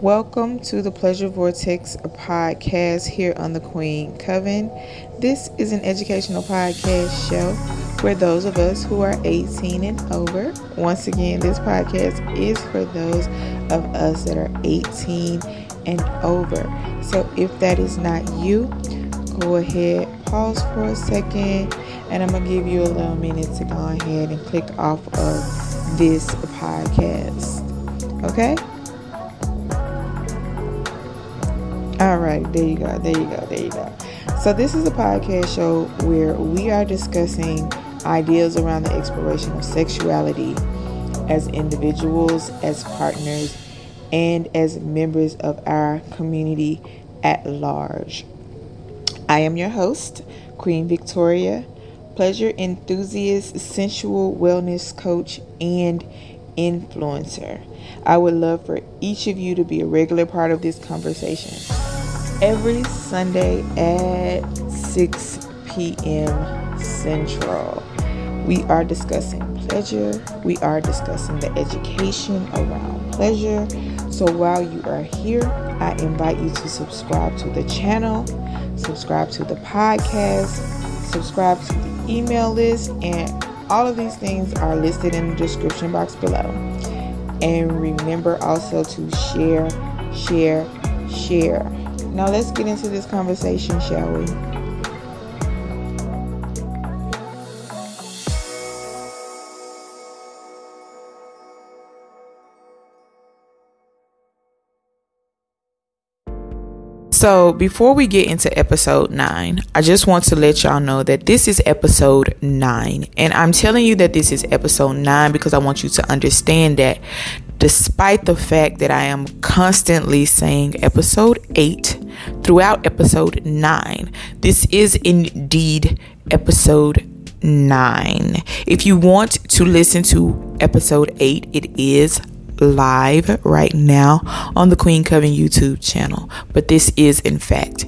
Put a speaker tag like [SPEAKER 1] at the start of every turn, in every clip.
[SPEAKER 1] Welcome to the Pleasure Vortex podcast here on the Queen Coven. This is an educational podcast show where those of us who are 18 and over, once again, this podcast is for those of us that are 18 and over. So if that is not you, go ahead, pause for a second, and I'm going to give you a little minute to go ahead and click off of this podcast. Okay? All right, there you go, there you go, there you go. So, this is a podcast show where we are discussing ideas around the exploration of sexuality as individuals, as partners, and as members of our community at large. I am your host, Queen Victoria, pleasure enthusiast, sensual wellness coach, and influencer. I would love for each of you to be a regular part of this conversation. Every Sunday at 6 p.m. Central, we are discussing pleasure. We are discussing the education around pleasure. So while you are here, I invite you to subscribe to the channel, subscribe to the podcast, subscribe to the email list, and all of these things are listed in the description box below. And remember also to share, share, share. Now let's get into this conversation, shall we? So, before we get into episode 9, I just want to let y'all know that this is episode 9. And I'm telling you that this is episode 9 because I want you to understand that despite the fact that I am constantly saying episode 8 throughout episode 9, this is indeed episode 9. If you want to listen to episode 8, it is live right now on the Queen Coven YouTube channel, but this is in fact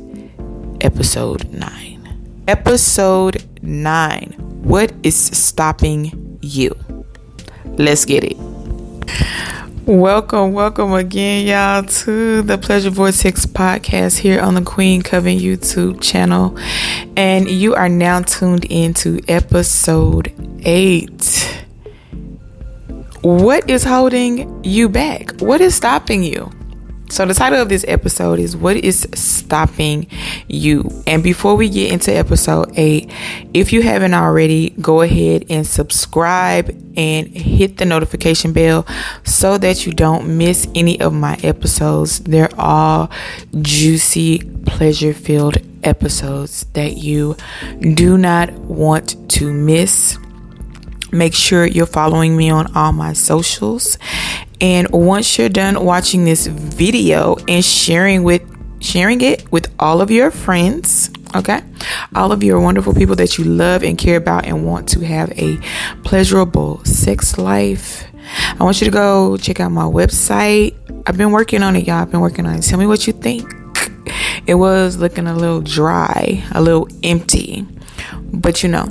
[SPEAKER 1] episode 9. Episode 9. What is stopping you? Let's get it. Welcome, welcome again, y'all, to the Pleasure Vortex podcast here on the Queen Coven YouTube channel. And you are now tuned into episode 8 what is holding you back? What is stopping you? So, the title of this episode is What is Stopping You? And before we get into episode 8, if you haven't already, go ahead and subscribe and hit the notification bell so that you don't miss any of my episodes. They're all juicy, pleasure filled episodes that you do not want to miss. Make sure you're following me on all my socials. And once you're done watching this video and sharing with sharing it with all of your friends, okay? All of your wonderful people that you love and care about and want to have a pleasurable sex life. I want you to go check out my website. I've been working on it, y'all. I've been working on it. Tell me what you think. It was looking a little dry, a little empty. But you know,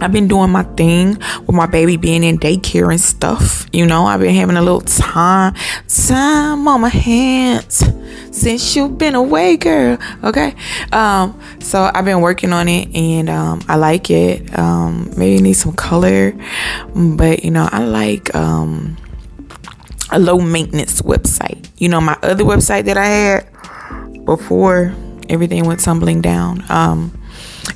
[SPEAKER 1] I've been doing my thing with my baby being in daycare and stuff. You know, I've been having a little time, time on my hands since you've been away, girl. Okay. Um, so I've been working on it and um, I like it. Um, maybe need some color, but you know, I like um a low maintenance website. You know, my other website that I had before everything went tumbling down. Um,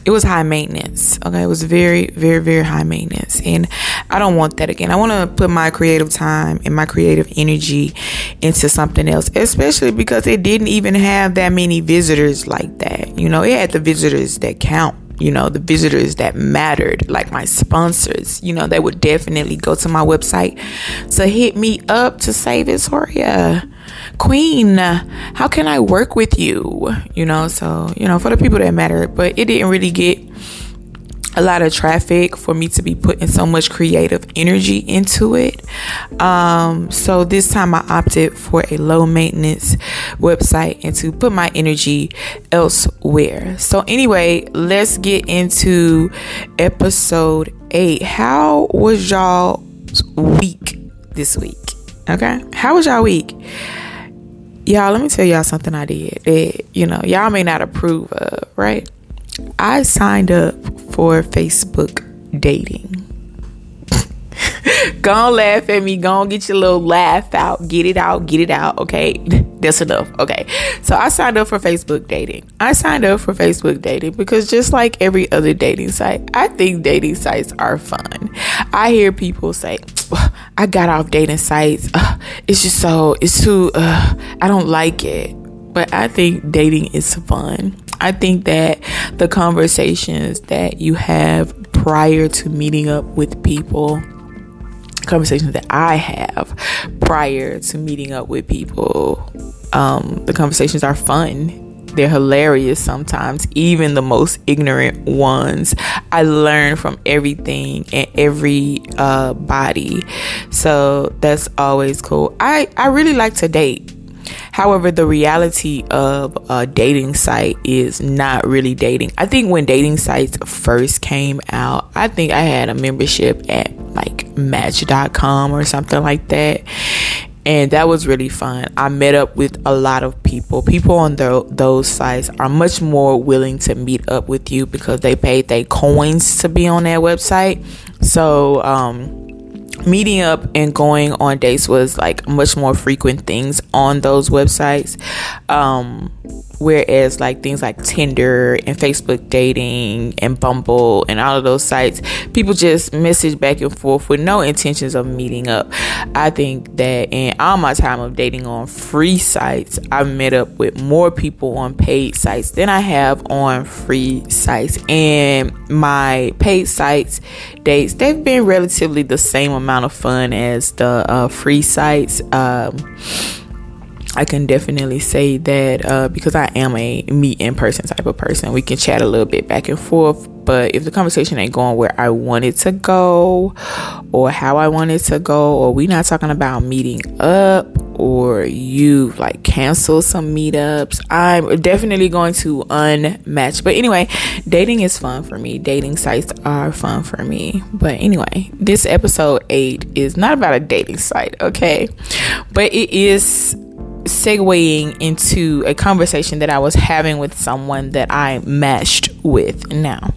[SPEAKER 1] it was high maintenance. Okay, it was very, very, very high maintenance, and I don't want that again. I want to put my creative time and my creative energy into something else, especially because it didn't even have that many visitors like that. You know, it had the visitors that count you know, the visitors that mattered, like my sponsors, you know, they would definitely go to my website to hit me up to say, Victoria, Queen, how can I work with you? You know, so, you know, for the people that matter, but it didn't really get a lot of traffic for me to be putting so much creative energy into it. Um, so this time I opted for a low maintenance website and to put my energy elsewhere. So, anyway, let's get into episode eight. How was y'all week this week? Okay, how was y'all week? y'all, let me tell y'all something I did that, you know, y'all may not approve of, right? I signed up for Facebook dating. go on laugh at me. Go on get your little laugh out. Get it out. Get it out. Okay. That's enough. Okay. So I signed up for Facebook dating. I signed up for Facebook dating because just like every other dating site, I think dating sites are fun. I hear people say, I got off dating sites. It's just so, it's too, uh, I don't like it. But I think dating is fun. I think that the conversations that you have prior to meeting up with people conversations that I have prior to meeting up with people. Um, the conversations are fun. They're hilarious sometimes, even the most ignorant ones. I learn from everything and every uh, body. So that's always cool. I, I really like to date. However, the reality of a dating site is not really dating. I think when dating sites first came out, I think I had a membership at like match.com or something like that. And that was really fun. I met up with a lot of people. People on the, those sites are much more willing to meet up with you because they paid their coins to be on that website. So, um, meeting up and going on dates was like much more frequent things on those websites. Um, whereas like things like tinder and facebook dating and bumble and all of those sites people just message back and forth with no intentions of meeting up. I think that in all my time of dating on free sites i've met up with more people on paid sites than i have on free sites. And my paid sites dates they've been relatively the same amount of fun as the uh, free sites. Um, I can definitely say that uh, because I am a meet in person type of person, we can chat a little bit back and forth. But if the conversation ain't going where I want it to go, or how I want it to go, or we not talking about meeting up, or you like cancel some meetups, I'm definitely going to unmatch. But anyway, dating is fun for me. Dating sites are fun for me. But anyway, this episode eight is not about a dating site, okay? But it is segueing into a conversation that I was having with someone that I meshed with. Now,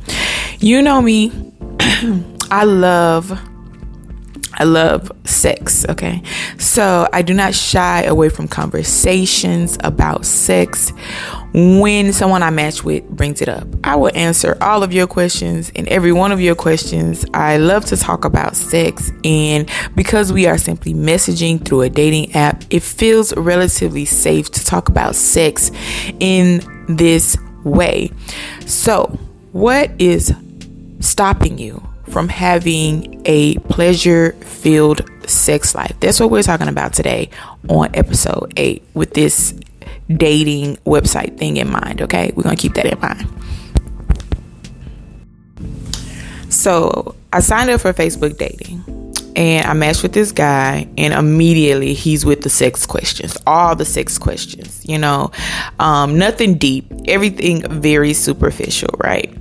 [SPEAKER 1] you know me, I love I love sex, okay? So I do not shy away from conversations about sex when someone I match with brings it up. I will answer all of your questions and every one of your questions. I love to talk about sex, and because we are simply messaging through a dating app, it feels relatively safe to talk about sex in this way. So, what is stopping you from having a pleasure filled sex life. That's what we're talking about today on episode 8 with this dating website thing in mind, okay? We're going to keep that in mind. So, I signed up for Facebook dating and I matched with this guy, and immediately he's with the sex questions, all the sex questions, you know, um, nothing deep, everything very superficial, right?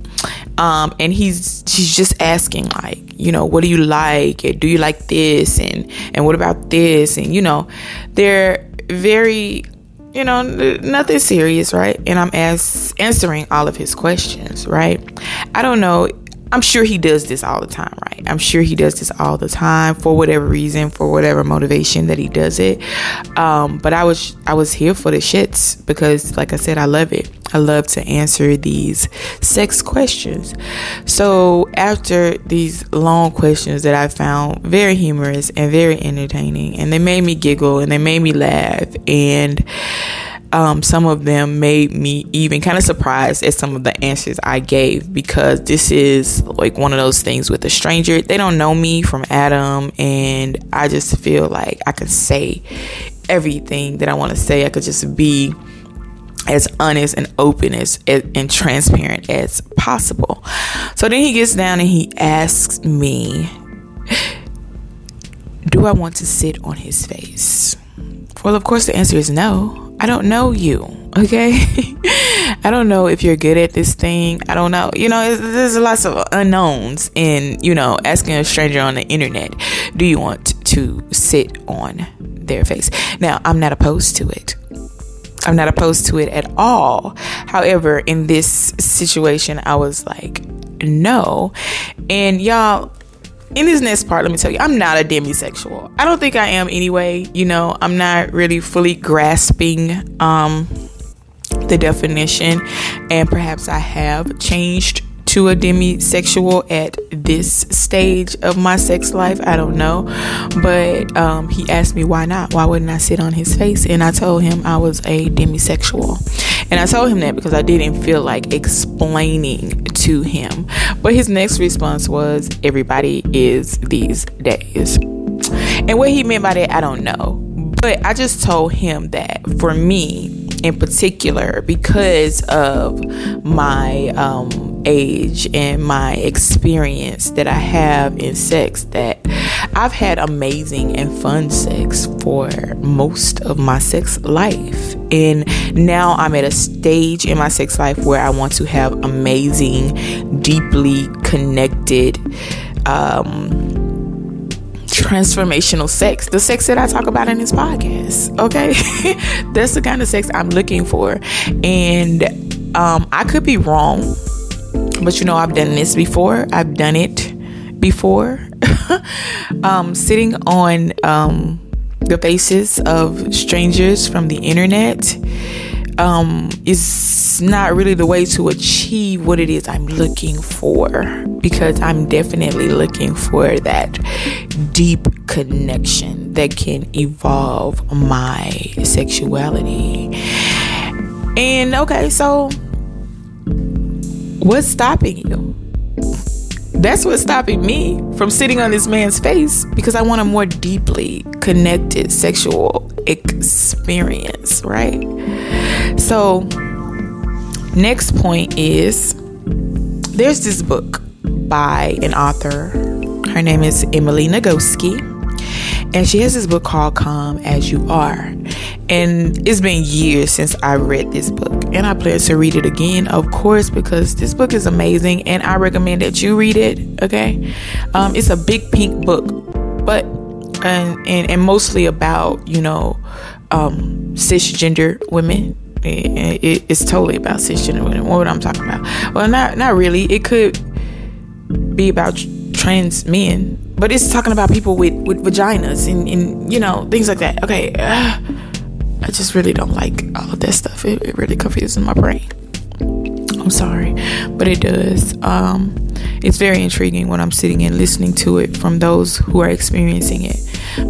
[SPEAKER 1] um, and he's she's just asking like you know what do you like do you like this and and what about this and you know they're very you know nothing serious right? And i'm as- answering all of his questions right? I don't know I'm sure he does this all the time, right? I'm sure he does this all the time for whatever reason, for whatever motivation that he does it. Um, but I was I was here for the shits because, like I said, I love it. I love to answer these sex questions. So after these long questions that I found very humorous and very entertaining, and they made me giggle and they made me laugh and um, some of them made me even kind of surprised at some of the answers I gave because this is like one of those things with a stranger. They don't know me from Adam, and I just feel like I could say everything that I want to say. I could just be as honest and open as, and transparent as possible. So then he gets down and he asks me, Do I want to sit on his face? Well, of course, the answer is no. I don't know you, okay? I don't know if you're good at this thing. I don't know. You know, there's lots of unknowns in, you know, asking a stranger on the internet, do you want to sit on their face? Now, I'm not opposed to it. I'm not opposed to it at all. However, in this situation, I was like, no. And y'all, in this next part, let me tell you, I'm not a demisexual. I don't think I am anyway. You know, I'm not really fully grasping um, the definition, and perhaps I have changed to a demisexual at this stage of my sex life. I don't know. But um, he asked me why not? Why wouldn't I sit on his face? And I told him I was a demisexual. And I told him that because I didn't feel like explaining to him. But his next response was, everybody is these days. And what he meant by that, I don't know. But I just told him that for me, in particular because of my um, age and my experience that I have in sex that I've had amazing and fun sex for most of my sex life. And now I'm at a stage in my sex life where I want to have amazing, deeply connected, um, transformational sex, the sex that I talk about in this podcast. Okay, that's the kind of sex I'm looking for, and um, I could be wrong, but you know I've done this before. I've done it before, um, sitting on um, the faces of strangers from the internet um, is not really the way to achieve what it is I'm looking for because I'm definitely looking for that deep connection that can evolve my sexuality. And okay, so what's stopping you? That's what's stopping me from sitting on this man's face because I want a more deeply connected sexual experience, right? So, next point is there's this book by an author. Her name is Emily Nagoski. And she has this book called Come As You Are. And it's been years since I read this book. And I plan to read it again, of course, because this book is amazing. And I recommend that you read it. Okay. Um, it's a big pink book, but, and, and, and mostly about, you know, um, cisgender women it, it, it's totally about cisgender women. What I'm talking about? Well, not not really. It could be about trans men, but it's talking about people with with vaginas and and you know things like that. Okay, uh, I just really don't like all of that stuff. It, it really confuses my brain. I'm sorry, but it does. Um, it's very intriguing when I'm sitting and listening to it from those who are experiencing it.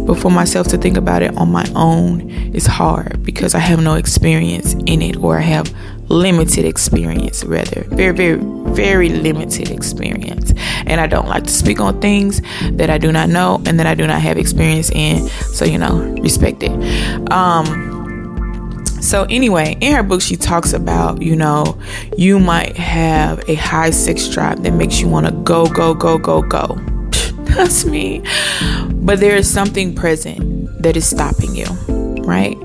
[SPEAKER 1] But for myself to think about it on my own is hard because I have no experience in it or I have limited experience rather very very very limited experience and i don't like to speak on things that i do not know and that i do not have experience in so you know respect it um so, anyway, in her book, she talks about, you know, you might have a high sex drive that makes you want to go, go, go, go, go. That's me. But there is something present that is stopping you, right?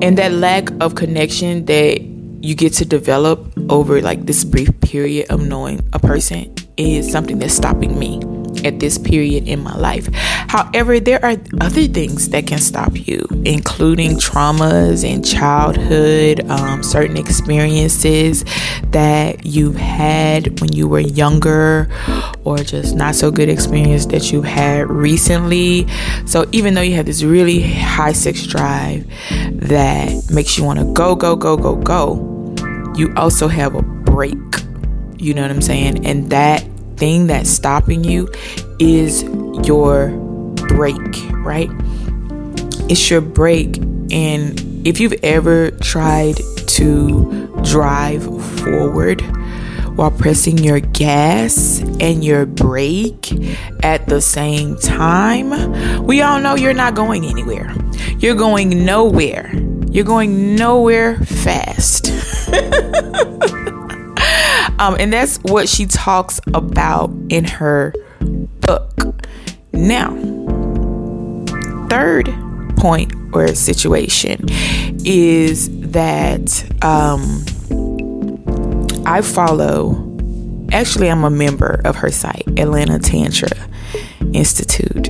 [SPEAKER 1] And that lack of connection that you get to develop over like this brief period of knowing a person is something that's stopping me at this period in my life. However, there are other things that can stop you, including traumas in childhood, um, certain experiences that you've had when you were younger, or just not so good experience that you've had recently. So, even though you have this really high sex drive that makes you want to go, go, go, go, go, you also have a brake. You know what I'm saying? And that thing that's stopping you is your brake, right? It's your brake. And if you've ever tried to drive forward while pressing your gas and your brake at the same time, we all know you're not going anywhere. You're going nowhere. You're going nowhere fast. um, and that's what she talks about in her book. Now, third point or situation is that um, I follow, actually, I'm a member of her site, Atlanta Tantra Institute.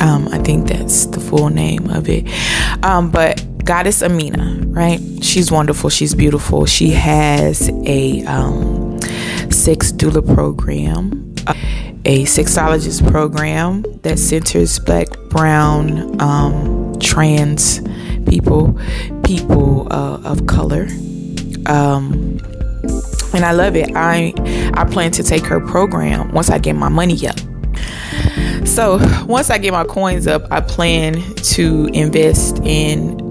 [SPEAKER 1] Um, I think that's the full name of it. Um, but Goddess Amina, right? She's wonderful. She's beautiful. She has a um, sex doula program, a sexologist program that centers black, brown, um, trans people, people uh, of color. Um, and I love it. I I plan to take her program once I get my money up. So once I get my coins up, I plan to invest in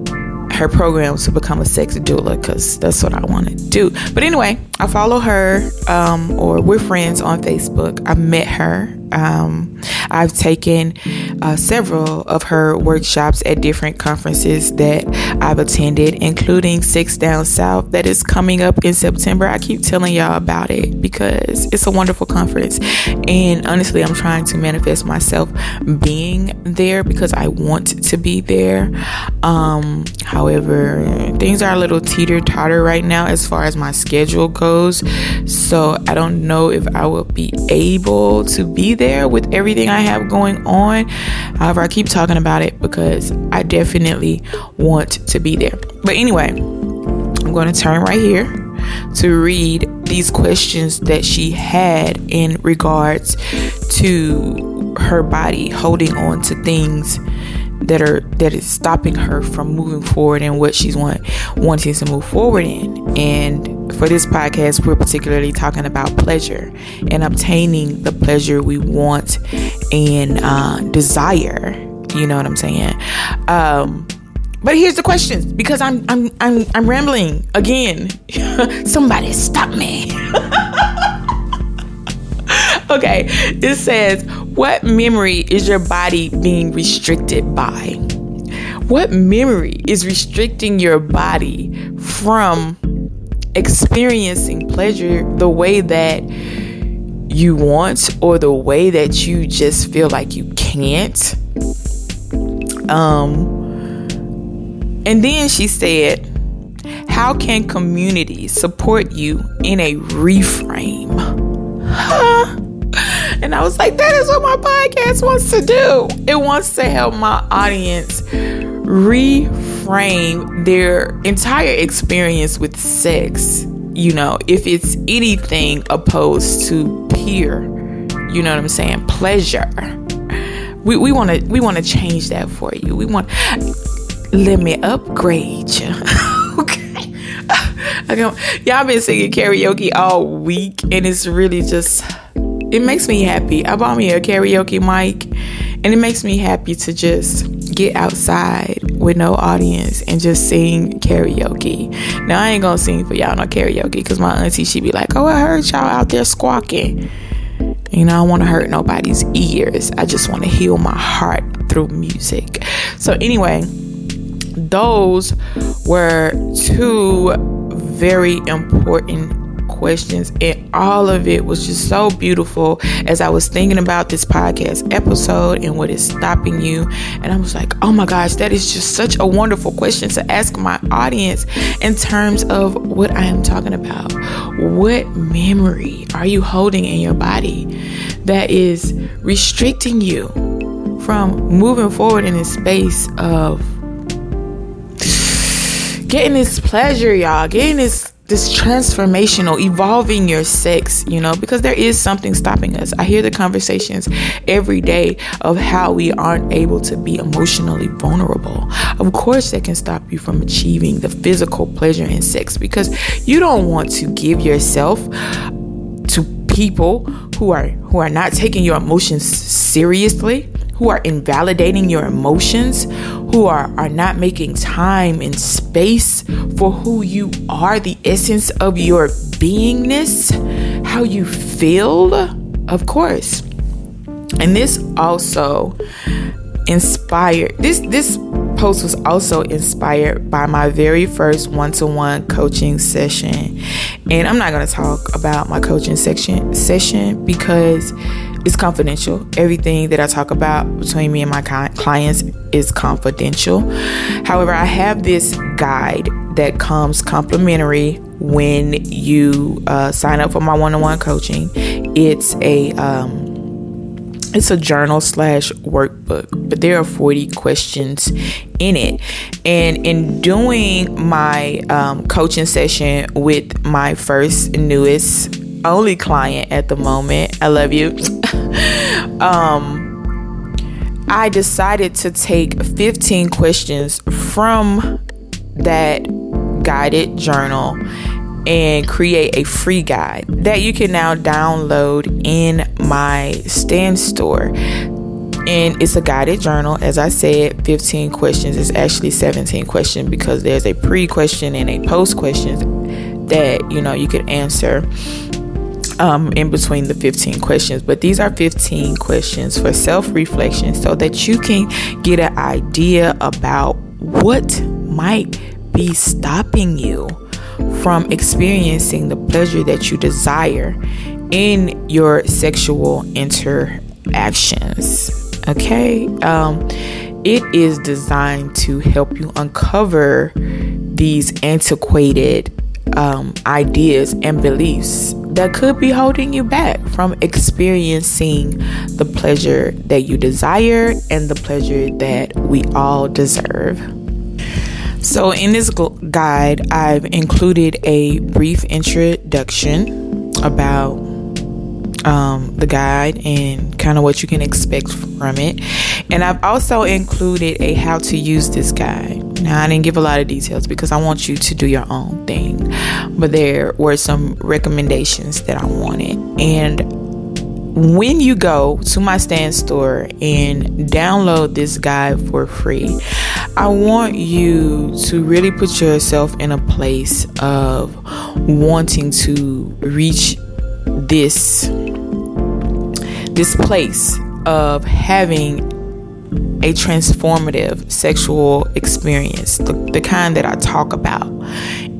[SPEAKER 1] her program to become a sex doula because that's what I want to do. But anyway, I follow her um, or we're friends on Facebook. I met her. Um, I've taken uh, several of her workshops at different conferences that I've attended, including Sex Down South that is coming up in September. I keep telling y'all about it because it's a wonderful conference. And honestly, I'm trying to manifest myself being there because I want to be there. Um, however, things are a little teeter totter right now as far as my schedule goes. So I don't know if I will be able to be there with everything I have going on. However, I keep talking about it because I definitely want to be there. But anyway, I'm going to turn right here to read these questions that she had in regards to her body holding on to things that are that is stopping her from moving forward and what she's want wanting to move forward in. And for this podcast, we're particularly talking about pleasure and obtaining the pleasure we want and uh, desire. You know what I'm saying? Um, but here's the questions because I'm I'm I'm I'm rambling again. Somebody stop me. okay, it says, What memory is your body being restricted by? What memory is restricting your body from experiencing pleasure the way that you want or the way that you just feel like you can't? Um, and then she said, How can community support you in a reframe? Huh? And I was like, that is what my podcast wants to do. It wants to help my audience reframe their entire experience with sex. You know, if it's anything opposed to pure, you know what I'm saying, pleasure. We we want to we want to change that for you. We want let me upgrade you. okay. I don't y'all been singing karaoke all week and it's really just it makes me happy. I bought me a karaoke mic and it makes me happy to just get outside with no audience and just sing karaoke. Now I ain't gonna sing for y'all no karaoke because my auntie she be like, "Oh, I heard y'all out there squawking." You know, I don't want to hurt nobody's ears. I just want to heal my heart through music. So anyway, those were two very important questions, and all of it was just so beautiful as I was thinking about this podcast episode and what is stopping you. And I was like, oh my gosh, that is just such a wonderful question to ask my audience in terms of what I am talking about. What memory are you holding in your body that is restricting you from moving forward in this space of getting this pleasure, y'all, getting this this transformational evolving your sex you know because there is something stopping us. I hear the conversations every day of how we aren't able to be emotionally vulnerable. Of course that can stop you from achieving the physical pleasure in sex because you don't want to give yourself to people who are who are not taking your emotions seriously who are invalidating your emotions, who are, are not making time and space for who you are, the essence of your beingness, how you feel, of course. And this also inspired this this post was also inspired by my very first one-to-one coaching session. And I'm not going to talk about my coaching section session because it's confidential. Everything that I talk about between me and my clients is confidential. However, I have this guide that comes complimentary when you uh, sign up for my one-on-one coaching. It's a um, it's a journal slash workbook, but there are 40 questions in it. And in doing my um, coaching session with my first, newest, only client at the moment, I love you. um, I decided to take 15 questions from that guided journal and create a free guide that you can now download in my Stan Store. And it's a guided journal. As I said, 15 questions. It's actually 17 questions because there's a pre question and a post question that you know you could answer um, in between the 15 questions. But these are 15 questions for self reflection so that you can get an idea about what might be stopping you from experiencing the pleasure that you desire in your sexual interactions. Okay? Um, it is designed to help you uncover these antiquated um, ideas and beliefs that could be holding you back from experiencing the pleasure that you desire and the pleasure that we all deserve. So, in this guide, I've included a brief introduction about um, the guide and kind of what you can expect from it. And I've also included a how to use this guide. Now, I didn't give a lot of details because I want you to do your own thing, but there were some recommendations that I wanted. And when you go to my Stan Store and download this guide for free, I want you to really put yourself in a place of wanting to reach this this place of having a transformative sexual experience, the, the kind that I talk about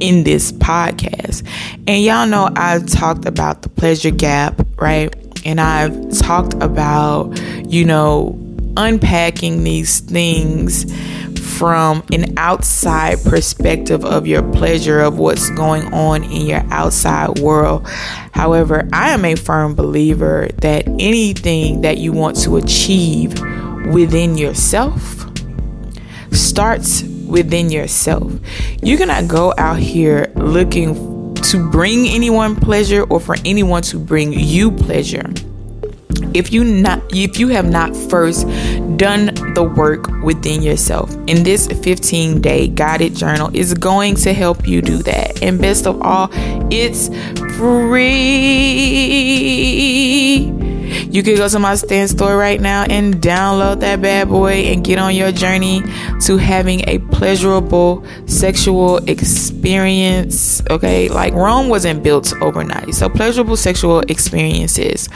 [SPEAKER 1] in this podcast. And y'all know I've talked about the pleasure gap, right? And I've talked about, you know, unpacking these things from an outside perspective of your pleasure of what's going on in your outside world. However, I am a firm believer that anything that you want to achieve within yourself starts within yourself. You cannot go out here looking to bring anyone pleasure or for anyone to bring you pleasure. If you not if you have not first done the work within yourself and this 15 day guided journal is going to help you do that. And best of all it's free you can go to my Stan Store right now and download that bad boy and get on your journey to having a pleasurable sexual experience. Okay, like Rome wasn't built overnight, so pleasurable sexual experiences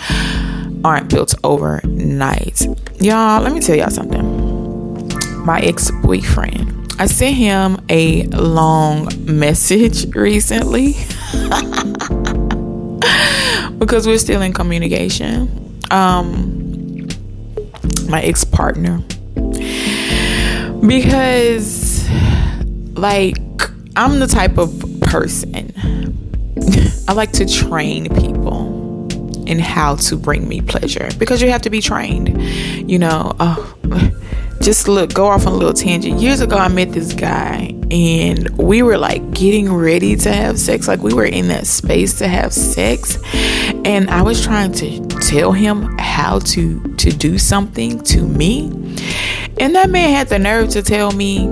[SPEAKER 1] aren't built overnight. Y'all, let me tell y'all something. My ex boyfriend, I sent him a long message recently. because we're still in communication. Um, my ex partner. Because, like, I'm the type of person I like to train people in how to bring me pleasure because you have to be trained. You know, oh, just look, go off on a little tangent. Years ago, I met this guy and we were like getting ready to have sex. Like we were in that space to have sex. And I was trying to tell him how to to do something to me. And that man had the nerve to tell me,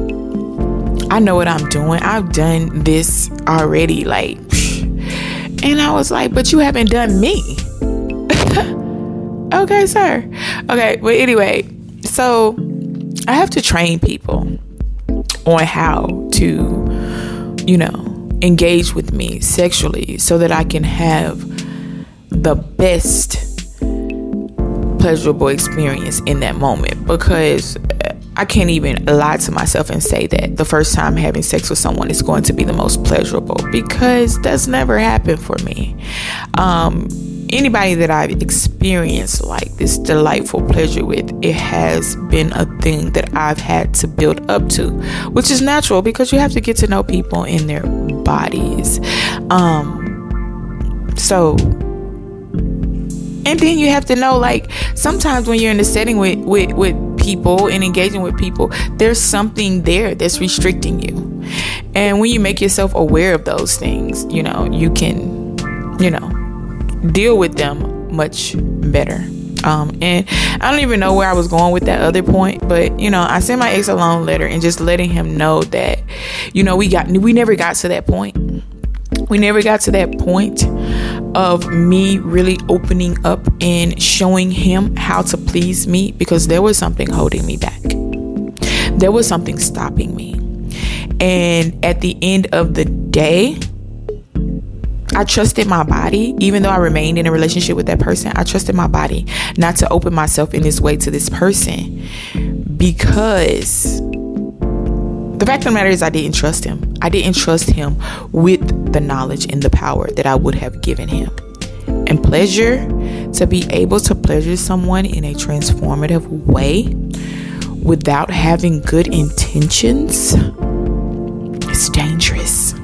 [SPEAKER 1] I know what I'm doing. I've done this already. Like, and I was like, but you haven't done me. okay, sir. Okay, but anyway, so I have to train people on how to, you know, engage with me sexually so that I can have the best pleasurable experience in that moment because I can't even lie to myself and say that the first time having sex with someone is going to be the most pleasurable because that's never happened for me. Um, anybody that I've experienced like this delightful pleasure with, it has been a thing that I've had to build up to, which is natural because you have to get to know people in their bodies. Um, so And then you have to know, like, sometimes when you're in a setting with, with, with people and engaging with people, there's something there that's restricting you. And when you make yourself aware of those things, you know, you can, you know, deal with them much better. Um, and I don't even know where I was going with that other point, but you know, I sent my ex a long letter and just letting him know that, you know, we got we never got to that point. We never got to that point of me really opening up and showing him how to please me because there was something holding me back. There was something stopping me. And at the end of the day, I trusted my body, even though I remained in a relationship with that person. I trusted my body not to open myself in this way to this person because the fact of the matter is, I didn't trust him. I didn't trust him with the knowledge and the power that I would have given him. And pleasure, to be able to pleasure someone in a transformative way without having good intentions, it's dangerous.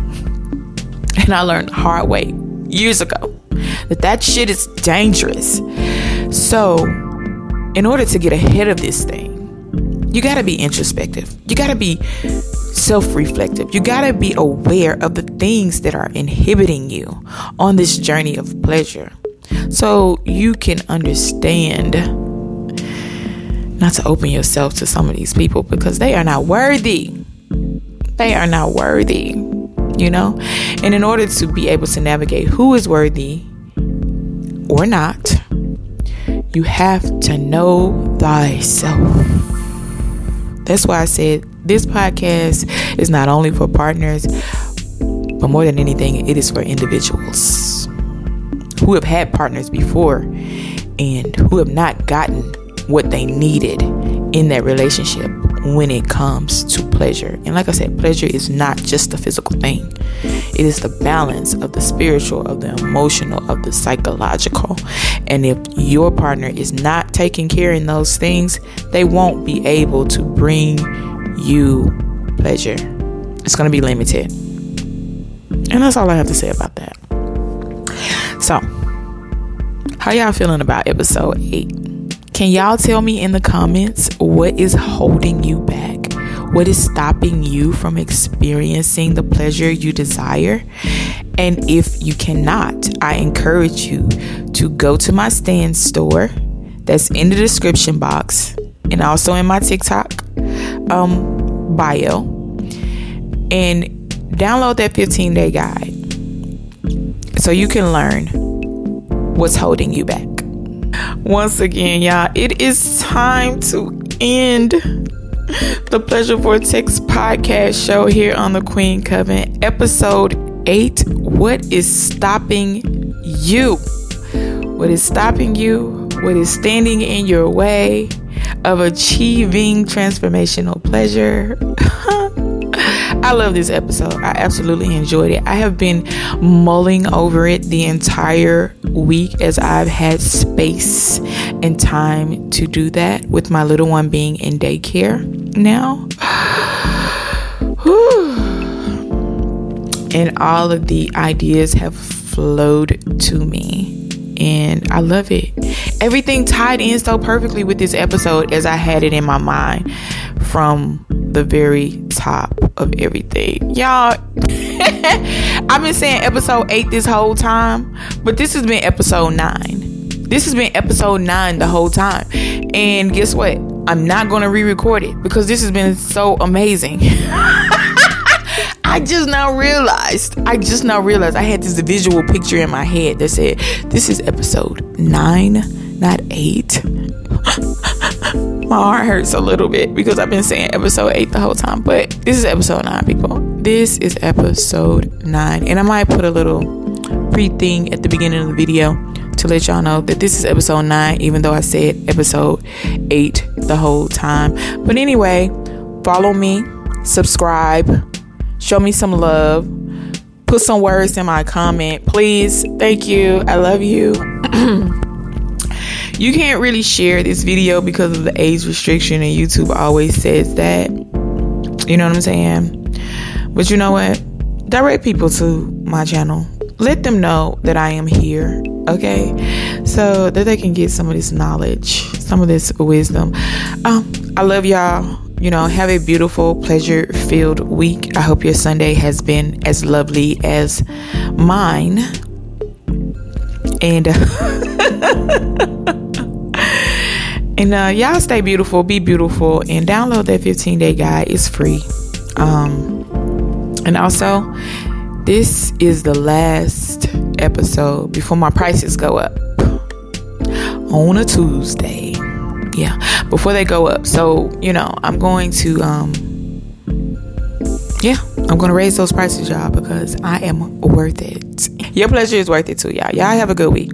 [SPEAKER 1] And I learned the hard way years ago that that shit is dangerous. So, in order to get ahead of this thing, you got to be introspective. You got to be self reflective. You got to be aware of the things that are inhibiting you on this journey of pleasure so you can understand not to open yourself to some of these people because they are not worthy. They are not worthy, you know? And in order to be able to navigate who is worthy or not, you have to know thyself. That's why I said this podcast is not only for partners, but more than anything, it is for individuals who have had partners before and who have not gotten what they needed in that relationship when it comes to pleasure. And like I said, pleasure is not just a physical thing, it is the balance of the spiritual, of the emotional, of the psychological. And if your partner is not taking care in those things, they won't be able to bring you pleasure. It's going to be limited. And that's all I have to say about that. So, how y'all feeling about episode 8? Can y'all tell me in the comments what is holding you back? What is stopping you from experiencing the pleasure you desire? And if you cannot, I encourage you to go to my Stan Store that's in the description box and also in my TikTok um, bio and download that 15 day guide so you can learn what's holding you back. Once again, y'all, it is time to end the Pleasure Vortex podcast show here on the Queen Coven, episode 8. What is stopping you? What is stopping you? What is standing in your way of achieving transformational pleasure? I love this episode. I absolutely enjoyed it. I have been mulling over it the entire week as I've had space and time to do that with my little one being in daycare now. and all of the ideas have flowed to me and I love it. Everything tied in so perfectly with this episode as I had it in my mind from the very top of everything. Y'all, I've been saying episode 8 this whole time, but this has been episode 9. This has been episode 9 the whole time. And guess what? I'm not going to re record it because this has been so amazing. I just now realized, I just now realized I had this visual picture in my head that said, This is episode 9, not 8 my heart hurts a little bit because I've been saying episode 8 the whole time. But this is episode 9, people. This is episode 9. And I might put a little pre thing at the beginning of the video to let y'all know that this is episode 9, even though I said episode 8 the whole time. But anyway, follow me, subscribe, show me some love, put some words in my comment, please. Thank you. I love you. You can't really share this video because of the age restriction, and YouTube always says that. You know what I'm saying? But you know what? Direct people to my channel. let them know that I am here, okay? So that they can get some of this knowledge, some of this wisdom. Um, I love y'all. You know, have a beautiful, pleasure filled week. I hope your Sunday has been as lovely as mine. And, and uh, y'all stay beautiful, be beautiful, and download that 15 day guide. It's free. Um, and also, this is the last episode before my prices go up on a Tuesday. Yeah, before they go up. So, you know, I'm going to um yeah, I'm going to raise those prices y'all because I am worth it. Your pleasure is worth it too, y'all. Y'all have a good week.